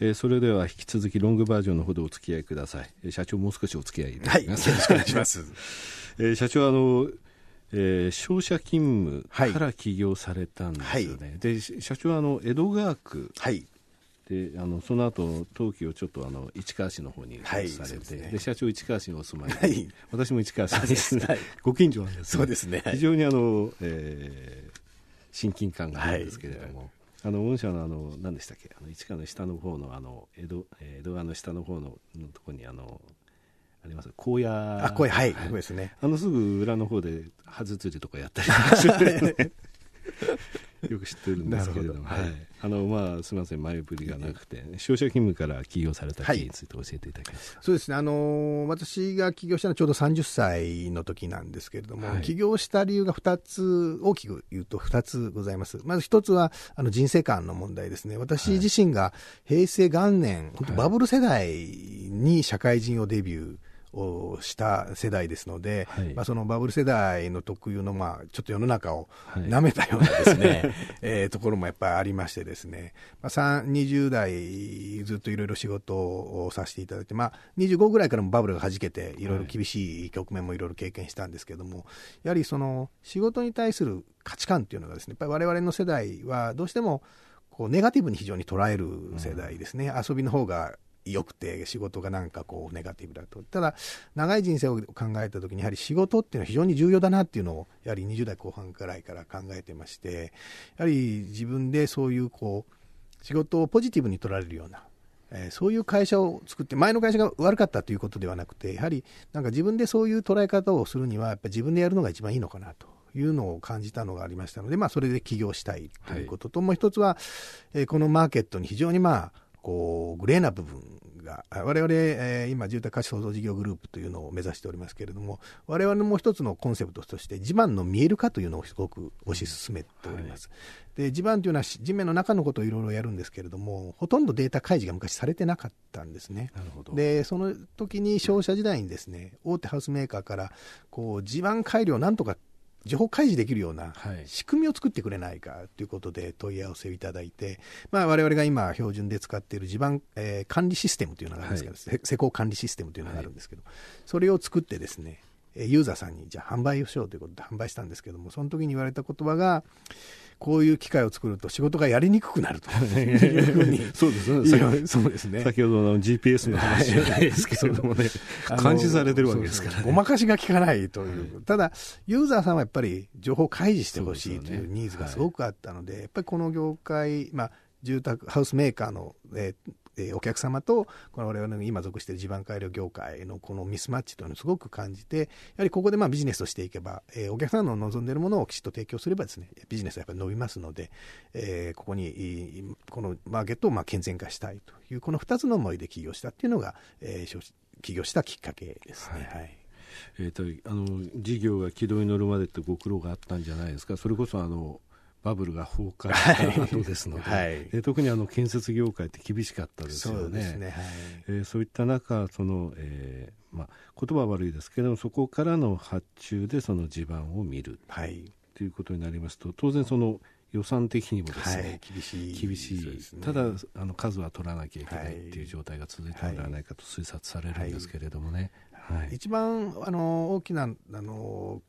えー、それでは引き続きロングバージョンのほどお付き合いください。社長もう少しお付き合いいただきます。はい、よろしくお願いします。えー、社長あのえー、商社勤務から起業されたんですよね、はい、で社長はあの江戸川区、はい、であのその後登記をちょっとあの市川市の方にされて、はいでね、で社長市川市にお住まいで、はい、私も市川市です、はい、ご近所なんです、そうですね、非常にあの、えー、親近感があるんですけれども、あの御社のあの何でしたっけ？あの市川の下の方のあの江戸江戸川の下の方ののところにあのあります？荒野。あ荒野。はい、はい、ですね。あのすぐ裏の方で葉ずつりとかやったりして、ね、よく知ってるんですけれども、はい、あのまあ、すみません、前振りがなくて、商社勤務から起業された経緯につい。て教えていただけますか、はい、そうですね、あの私が起業したのはちょうど30歳の時なんですけれども、はい、起業した理由が2つ、大きく言うと2つございます。まず1つはあの人生観の問題ですね、私自身が平成元年、バブル世代に社会人をデビュー。をした世代ですので、はい、まあ、そのバブル世代の特有の、まあ、ちょっと世の中をなめたようなですね、はい、えー、ところもやっぱりありましてですね、まあ、20代ずっといろいろ仕事をさせていただいて、まあ、25ぐらいからもバブルがはじけて、いろいろ厳しい局面もいろいろ経験したんですけれども、やはりその仕事に対する価値観っていうのがですね、やっぱり我々の世代はどうしてもこうネガティブに非常に捉える世代ですね、うん、遊びの方が良くて仕事がなんかこうネガティブだと。ただ長い人生を考えた時にやはり仕事っていうのは非常に重要だなっていうのをやはり20代後半くらいから考えてましてやはり自分でそういうこう仕事をポジティブに取られるようなえー、そういう会社を作って、前の会社が悪かったということではなくて、やはりなんか自分でそういう捉え方をするには、やっぱ自分でやるのが一番いいのかなというのを感じたのがありましたので、まあ、それで起業したいということと、はい、もう一つは、えー、このマーケットに非常にまあ、こうグレーな部分が、我々、えー、今、住宅価値創造事業グループというのを目指しておりますけれども、我々も一つのコンセプトとして、地盤の見える化というのをすごく推し進めております。はい、で地盤というのは地面の中のことをいろいろやるんですけれども、ほとんどデータ開示が昔されてなかったんですね。で、その時に商社時代にですね、大手ハウスメーカーから、こう、地盤改良なんとか情報開示できるような仕組みを作ってくれないかということで問い合わせをいただいて、まあ、我々が今、標準で使っている地盤、えー、管理システムというのがあるんですけど、はい、施工管理システムというのがあるんですけど、はい、それを作ってですね、ユーザーさんにじゃあ販売をしようということで販売したんですけども、その時に言われた言葉が、こういう機会を作ると仕事がやりにくくなるというふうに。そうですね。そうですね。先ほどの GPS の話じゃないですけれどもね監視されてるわけですから、ね、ごまかしが効かないという、ただユーザーさんはやっぱり情報開示してほしいというニーズがすごくあったので、やっぱりこの業界、まあ、住宅ハウスメーカーの、えー、えー、お客様とこの我々の今属している地盤改良業界のこのミスマッチというのをすごく感じてやはりここでまあビジネスとしていけば、えー、お客さんの望んでいるものをきちっと提供すればですねビジネスはやっぱり伸びますので、えー、ここにこのマーケットをまあ健全化したいというこの2つの思いで起業したっていうのが、えー、起業したきっかけですね。はい、はいえーと、あの事業が軌道に乗るまでってご苦労があったんじゃないですか、それこそあのバブルが崩壊した後ですので、はい、え特にあの建設業界って厳しかったですよね。そう、ね。はい、えー、そういった中その、えーまあ、言葉は悪いですけどもそこからの発注でその地盤を見る、はい、ということになりますと当然その予算的にもですね、はい、厳しい。厳しい、ね、ただあの数は取らなきゃいけないっていう状態が続いてるのではないかと推察されるんですけれどもね。はい、一番あの大きなあの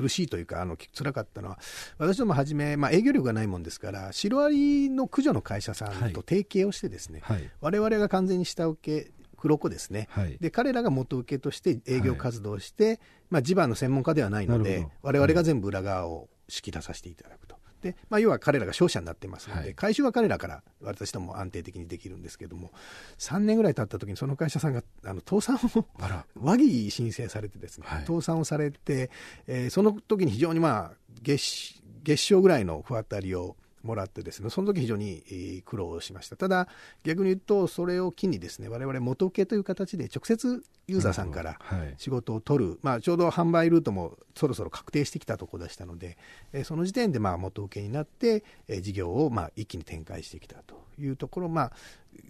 苦しいというか、あの辛かったのは、私どもはじめ、まあ、営業力がないもんですから、シロアリの駆除の会社さんと提携をしてですね、われわれが完全に下請け、黒子ですね、はい、で彼らが元請けとして営業活動して、はい、まあ、地盤の専門家ではないので、われわれが全部裏側を仕切らさせていただくと。で、まあ、要は彼らが商社になってますので、はい、回収は彼らから私ども安定的にできるんですけども、3年ぐらい経った時にその会社さんがあの倒産を 和議申請されてですね、はい、倒産をされて、えー、その時に非常にまあ月月賞ぐらいの不当たりをもらってですね、その時非常に苦労しました。ただ、逆に言うと、それを機にですね、我々元請けという形で直接ユーザーさんから仕事を取る、はい、まあ、ちょうど販売ルートもそろそろ確定してきたところでしたので、えその時点でまあ元請けになって、え事業をまあ一気に展開してきたというところ、まあ、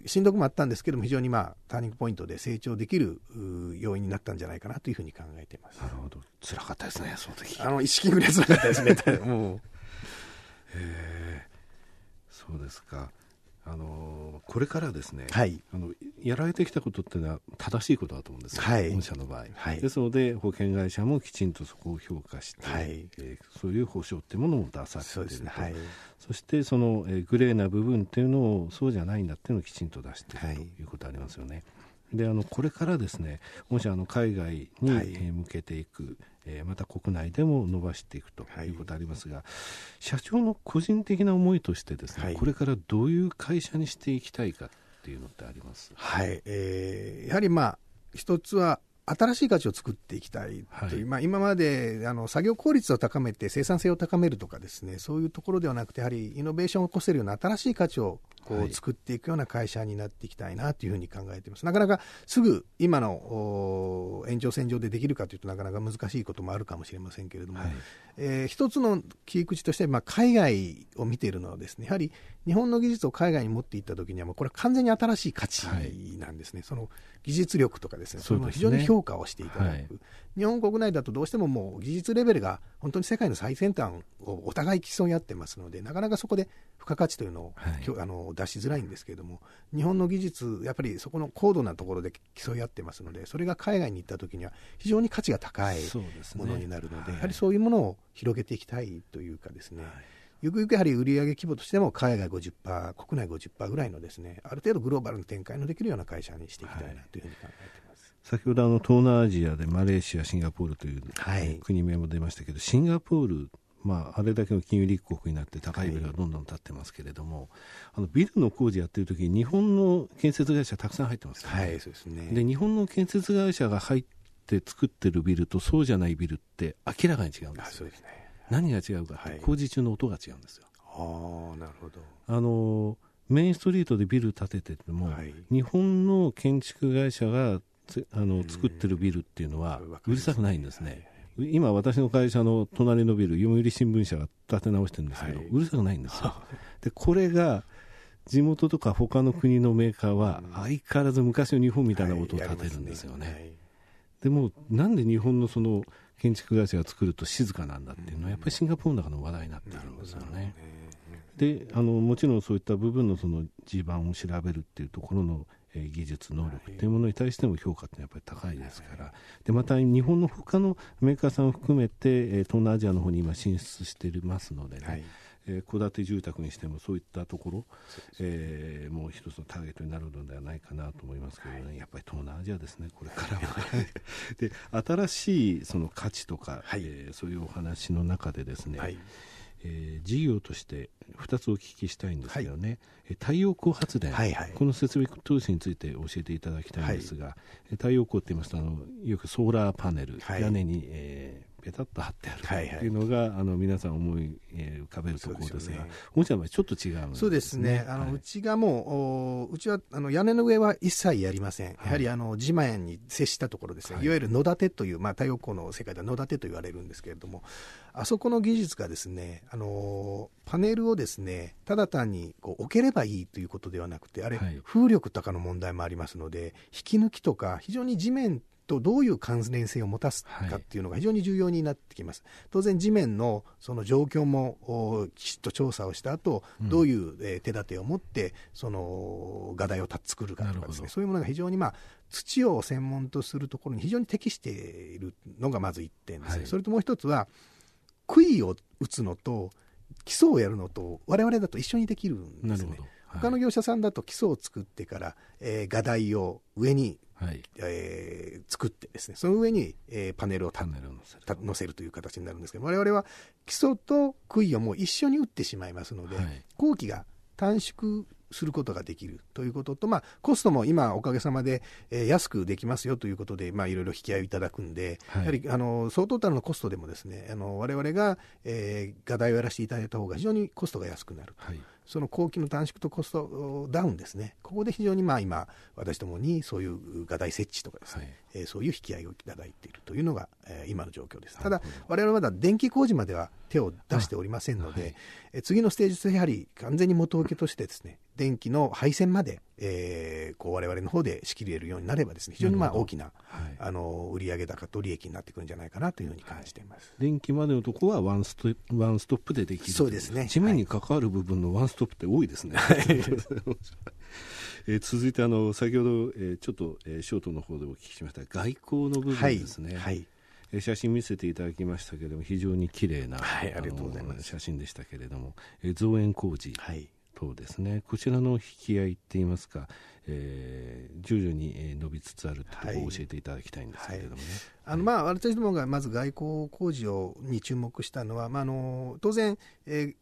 しんどくもあったんですけども、非常にまあターニングポイントで成長できる要因になったんじゃないかなというふうに考えています。なるほど。辛かったですね、その時。あの、意識ぐらい辛かったですね。もう。へそうですか。ああのこれからですね、はい、あのやられてきたことっていうのは正しいことだと思うんですよ、はい、御社の場合、はい、ですので保険会社もきちんとそこを評価して、はい、えー、そういう保証っていうものを出させていると。そ、ね,、そしてその、えー、グレーな部分っていうのをそうじゃないんだっていうのをきちんと出している、とい。うことありますよね。であのこれからですね御社あの海外に、はい、向けていく、えー、また国内でも伸ばしていくとい。うことありますが、はい、社長の個人的な思いとしてですね、はい、これからどういう会社にしていきたいかっていうのってあります？はい、えー、やはりまあ一つは新しい価値を作っていきたいという、はい、まあ、今まであの作業効率を高めて生産性を高めるとかですねそういうところではなくてやはりイノベーションを起こせるような新しい価値をこう作っていくような会社になっていきたいなというふうに考えています。なかなかすぐ今の延長線上でできるかというとなかなか難しいこともあるかもしれませんけれども、はい、えー、一つの切り口として、まあ、海外を見ているのはですねやはり日本の技術を海外に持っていったときにはもうこれは完全に新しい価値なんですね、はい、その技術力とかですねそれも非常に評価をしていただく、はい、日本国内だとどうしてももう技術レベルが本当に世界の最先端をお互い競い合ってますのでなかなかそこで付加価値というのを、はい、あの出しづらいんですけれども日本の技術やっぱりそこの高度なところで競い合ってますのでそれが海外に行った時には非常に価値が高いものになるので、ね、やはりそういうものを広げていきたいというかですね、はいゆくゆくやはり売上規模としても海外50%、国内50%ぐらいのですね、ある程度グローバルな展開のできるような会社にしていきたいなというふうに考えています。はい、先ほどあの東南アジアでマレーシア、シンガポールという、はい、国名も出ましたけど、シンガポールまあ、あれだけの金融立国になって高いビルがどんどん建ってますけれども、はい、あのビルの工事やってる時に日本の建設会社たくさん入ってます、ね、はい、そうですね。で日本の建設会社が入って作ってるビルとそうじゃないビルって明らかに違うんですよ、ね、何が違うかって、工事中の音が違うんですよ。ああなるほど。あのメインストリートでビル建ててても、はい、日本の建築会社があの作ってるビルっていうのはうるさくないんですね、今、私の会社の隣のビル、読売新聞社が建て直してるんですけど、はい、うるさくないんですよ。で、これが、地元とか他の国のメーカーは、相変わらず昔の日本みたいな音を立てるんですよね。はい、でも、なんで日本のその建築会社が作ると静かなんだっていうのは、やっぱりシンガポールの中の話題になってるんですよね。であのもちろんそういった部分のその地盤を調べるっていうところのえ技術、能力というものに対しても評価ってやっぱり高いですから、でまた日本の他のメーカーさんを含めて、え東南アジアの方に今進出していますのでね、はいえ戸建て住宅にしてもそういったところ、えー、もう一つのターゲットになるのではないかなと思いますけどね、はい、やっぱり東南アジアですね、これからは。で新しいその価値とか、はい、えー、そういうお話の中でですね、はい。えー、事業として2つお聞きしたいんですけどね、はい、太陽光発電、はいはい、この設備投資について教えていただきたいんですが、はい、太陽光って言いますとあのよくソーラーパネル、はい、屋根に、えー、ペタッと貼ってあるというのが、はいはい、あの皆さん思い、えー、浮かべるところですが、御社、はちょっと違うね、そうですね、あの、はい、うちがもう、うちはあの屋根の上は一切やりません、やはりあの地面に接したところですね、はい、いわゆる野立てという、まあ、太陽光の世界では野立てと言われるんですけれども、あそこの技術がですね、あのパネルをですねただ単にこう置ければいいということではなくて、あれ、はい、風力とかの問題もありますので、引き抜きとか、非常に地面とどういう関連性を持たすかっていうのが非常に重要になってきます。はい、当然地面のその状況もきちっと調査をした後、うん、どういう、え手立てを持ってその画題を作るかとかですね。そういうものが非常にまあ土を専門とするところに非常に適しているのがまず1点ですね、はい、それともう一つは杭を打つのと基礎をやるのと我々だと一緒にできるんですね。他の業者さんだと基礎を作ってから、えー、画題を上にはい、えー、作ってですねその上に、えー、パネルをた載せる。という形になるんですけど我々は基礎と杭をもう一緒に打ってしまいますので、はい、工期が短縮することができるということと、まあ、コストも今、おかげさまで、えー、安くできますよということで、まあ、いろいろ引き合いをいただくんで、はい、やはりあの総トータルのコストでもですね、あの我々が、えー、画題をやらせていただいた方が非常にコストが安くなる。はいその工期の短縮とコストダウンですね、ここで非常にまあ今、私どもにそういう画題設置とかですね、はい、えー、そういう引き合いをいただいているというのが、えー、今の状況です。ただ、我々はまだ電気工事までは手を出しておりませんので、はい、え次のステージとやはり完全に元請けとしてですね、電気の配線まで、えー、こう我々の方で仕切れるようになればですね非常にまあ大きな、はい、あの売上高と利益になってくるんじゃないかなというふうに感じています、はい、電気までのところはワンストワンストップでできるそうですね。地面に関わる部分のワンストップって多いですね。はい。えー、続いてあの先ほど、えー、ちょっと、えー、ショートの方でお聞きしました。外交の部分ですね。はい、はい。写真見せていただきましたけれども非常に綺麗な、はい、ありがとうございます。写真でしたけれども、え造園工事等ですね、こちらの引き合いっていいますか、えー、徐々に伸びつつあるところを教えていただきたいんですけれどもね。あのまあ、私どもがまず外交工事をに注目したのは、まあ、あの当然、えー、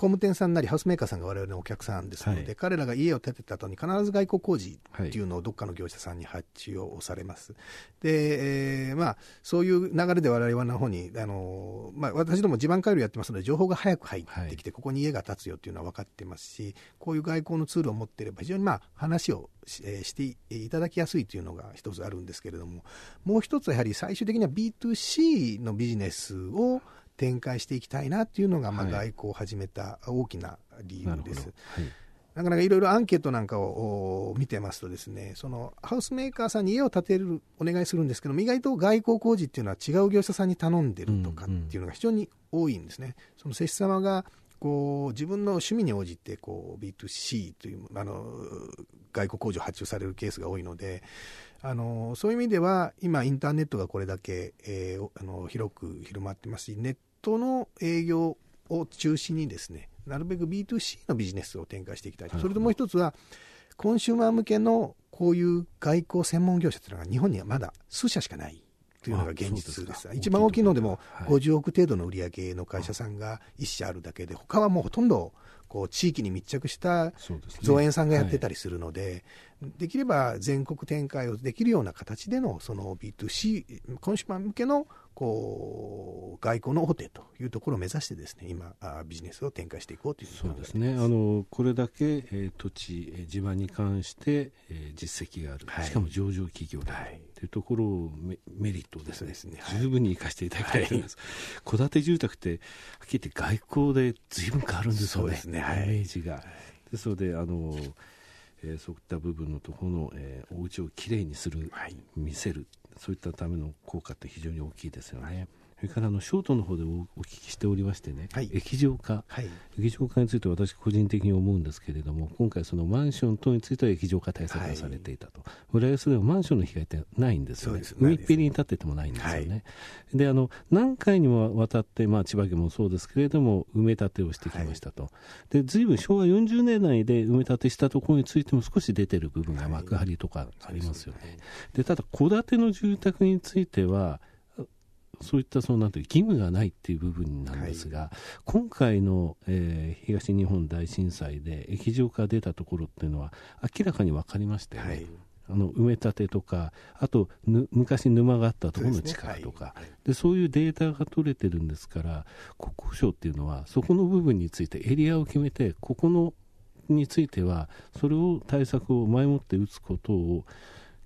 工務店さんなりハウスメーカーさんが我々のお客さんですので、はい、彼らが家を建てた後に必ず外交工事っていうのをどっかの業者さんに発注をされます。で、えー、まあ、そういう流れで我々の方に、あの、まあ、私ども地盤回路やってますので、情報が早く入ってきて、はい、ここに家が建つよっていうのは分かってますし、こういう外交のツールを持っていれば、非常にまあ、話をし,、えー、していただきやすいというのが一つあるんですけれども、もう一つはやはり最終的には B2C のビジネスを、展開していきたいなっていうのが、まあ、外交を始めた大きな理由です。はいなかなかいろいろアンケートなんかを見てますとですね、そのハウスメーカーさんに家を建てる、お願いするんですけども、意外と外交工事っていうのは違う業者さんに頼んでるとかっていうのが非常に多いんですね。その施主様がこう自分の趣味に応じてこう B2C というあの外国工場を発注されるケースが多いので、あのそういう意味では今インターネットがこれだけ、えー、あの広く広まってますしネットの営業を中心にですね、なるべく B2C のビジネスを展開していきたい。それともう一つは、コンシューマー向けのこういう外交専門業者というのが日本にはまだ数社しかないというのが現実です。です一番大きいのでも50億程度の売り上げの会社さんが1社あるだけで、他はもうほとんどこう地域に密着した造園さんがやってたりするので、できれば全国展開をできるような形でのその B2C、コンシューマー向けのこう外交の大手というところを目指してですね今あビジネスを展開していこうというそうですね。あのこれだけ、えー、土地、えー、地盤に関して、えー、実績がある、はい、しかも上場企業である、はいというところをメメリットをですね、ね十分に生かしていただきたいと思います。戸、建、て住宅って、はっきり言って外交でずいぶん変わるんですよね、ね。イメージが。ですので、あの、えー、そういった部分のところの、えー、お家をきれいにする、見せる、そういったための効果って非常に大きいですよね。それからあのショートの方でお聞きしておりましてね、はい、液状化、はい、液状化について私個人的に思うんですけれども今回そのマンション等については液状化対策がされていたと、はい、浦安ではマンションの被害ってないんですよね。海っぺりに立っててもないんですよね、であの何回にもわたって、まあ、千葉県もそうですけれども埋め立てをしてきましたと、で随分昭和40年代で埋め立てしたところについても少し出てる部分が幕張とかありますよね、でただ戸建ての住宅についてはそういったそのなんて義務がないっていう部分なんですが、はい、今回の、えー、東日本大震災で液状化が出たところっていうのは明らかに分かりましたよね。はい。あの埋め立てとか、あと昔沼があったところの力とか、そうで、ね。はい、そういうデータが取れてるんですから、国交省っていうのは、そこの部分についてエリアを決めて、ここのについては、それを対策を前もって打つことを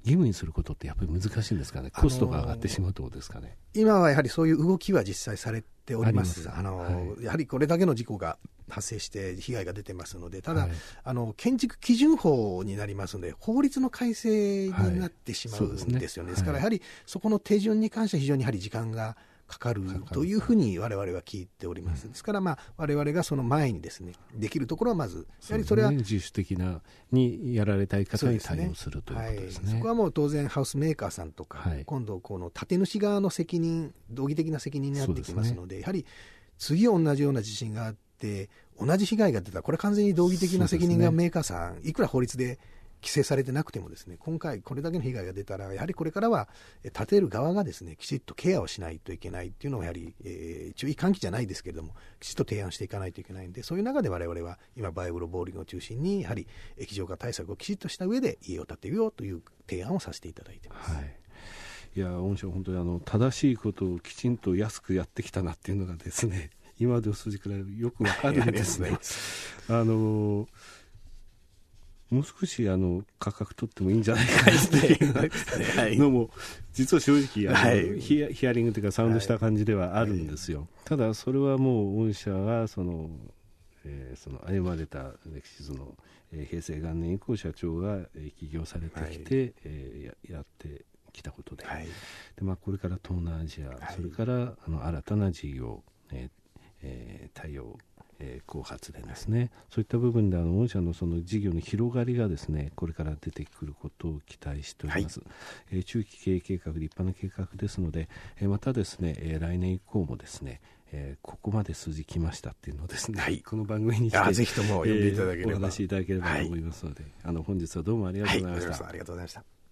義務にすることってやっぱり難しいんですかね、コストが上がってしまうところですかね？今はやはりそういう動きは実際されております。あの、はい、やはりこれだけの事故が発生して被害が出てますので、ただ、はい、あの建築基準法になりますので、法律の改正になってしまうんですよね。はい、ですからやはりそこの手順に関しては非常にやはり時間がかかるというふうに我々は聞いております。ですから、まあ、我々がその前にですね、できるところはまず、やはりそれは、ね、自主的なにやられたい方に対応するということですね。そ、ねはい、こはもう当然ハウスメーカーさんとか、はい、今度この建主側の責任、道義的な責任になってきますので、でね、やはり次同じような地震があって、同じ被害が出た。ら、これ完全に道義的な責任がメーカーさん、いくら法律で規制されてなくてもですね、今回これだけの被害が出たら、やはりこれからは建てる側がですね、きちっとケアをしないといけないっていうのはやはり、えー、注意喚起じゃないですけれども、きちっと提案していかないといけないんで、そういう中で我々は今、バイオロボーリングを中心に、やはり液状化対策をきちっとした上で家を建てようという提案をさせていただいてます。はいいや御社本当にあの正しいことをきちんと安くやってきたなっていうのがですね今までの数字からよくわかるんですね。あのもう少しあの価格取ってもいいんじゃないかっていうのも、実は正直ヒアリングというかサウンドした感じではあるんですよ、はい、ただそれはもう御社がそのえー、その歩まれた歴史図の、えー、平成元年以降社長が、えー、起業されてきて、はい、えー、ややってきたことで。はい、でまあ、これから東南アジア、はい、それからあの新たな事業、えーえー、太陽えー、後発電ですね、そういった部分であの御社のその事業の広がりがですねこれから出てくることを期待しております、はい、えー、中期経営計画立派な計画ですので、えー、またですね、えー、来年以降もですねえー、ここまで数字きましたっていうのをですね、はい、この番組に来てぜひとも呼んでいただければ、えー、お話しいただければと思いますので、はい、あの本日はどうもありがとうございました、ありがとうございました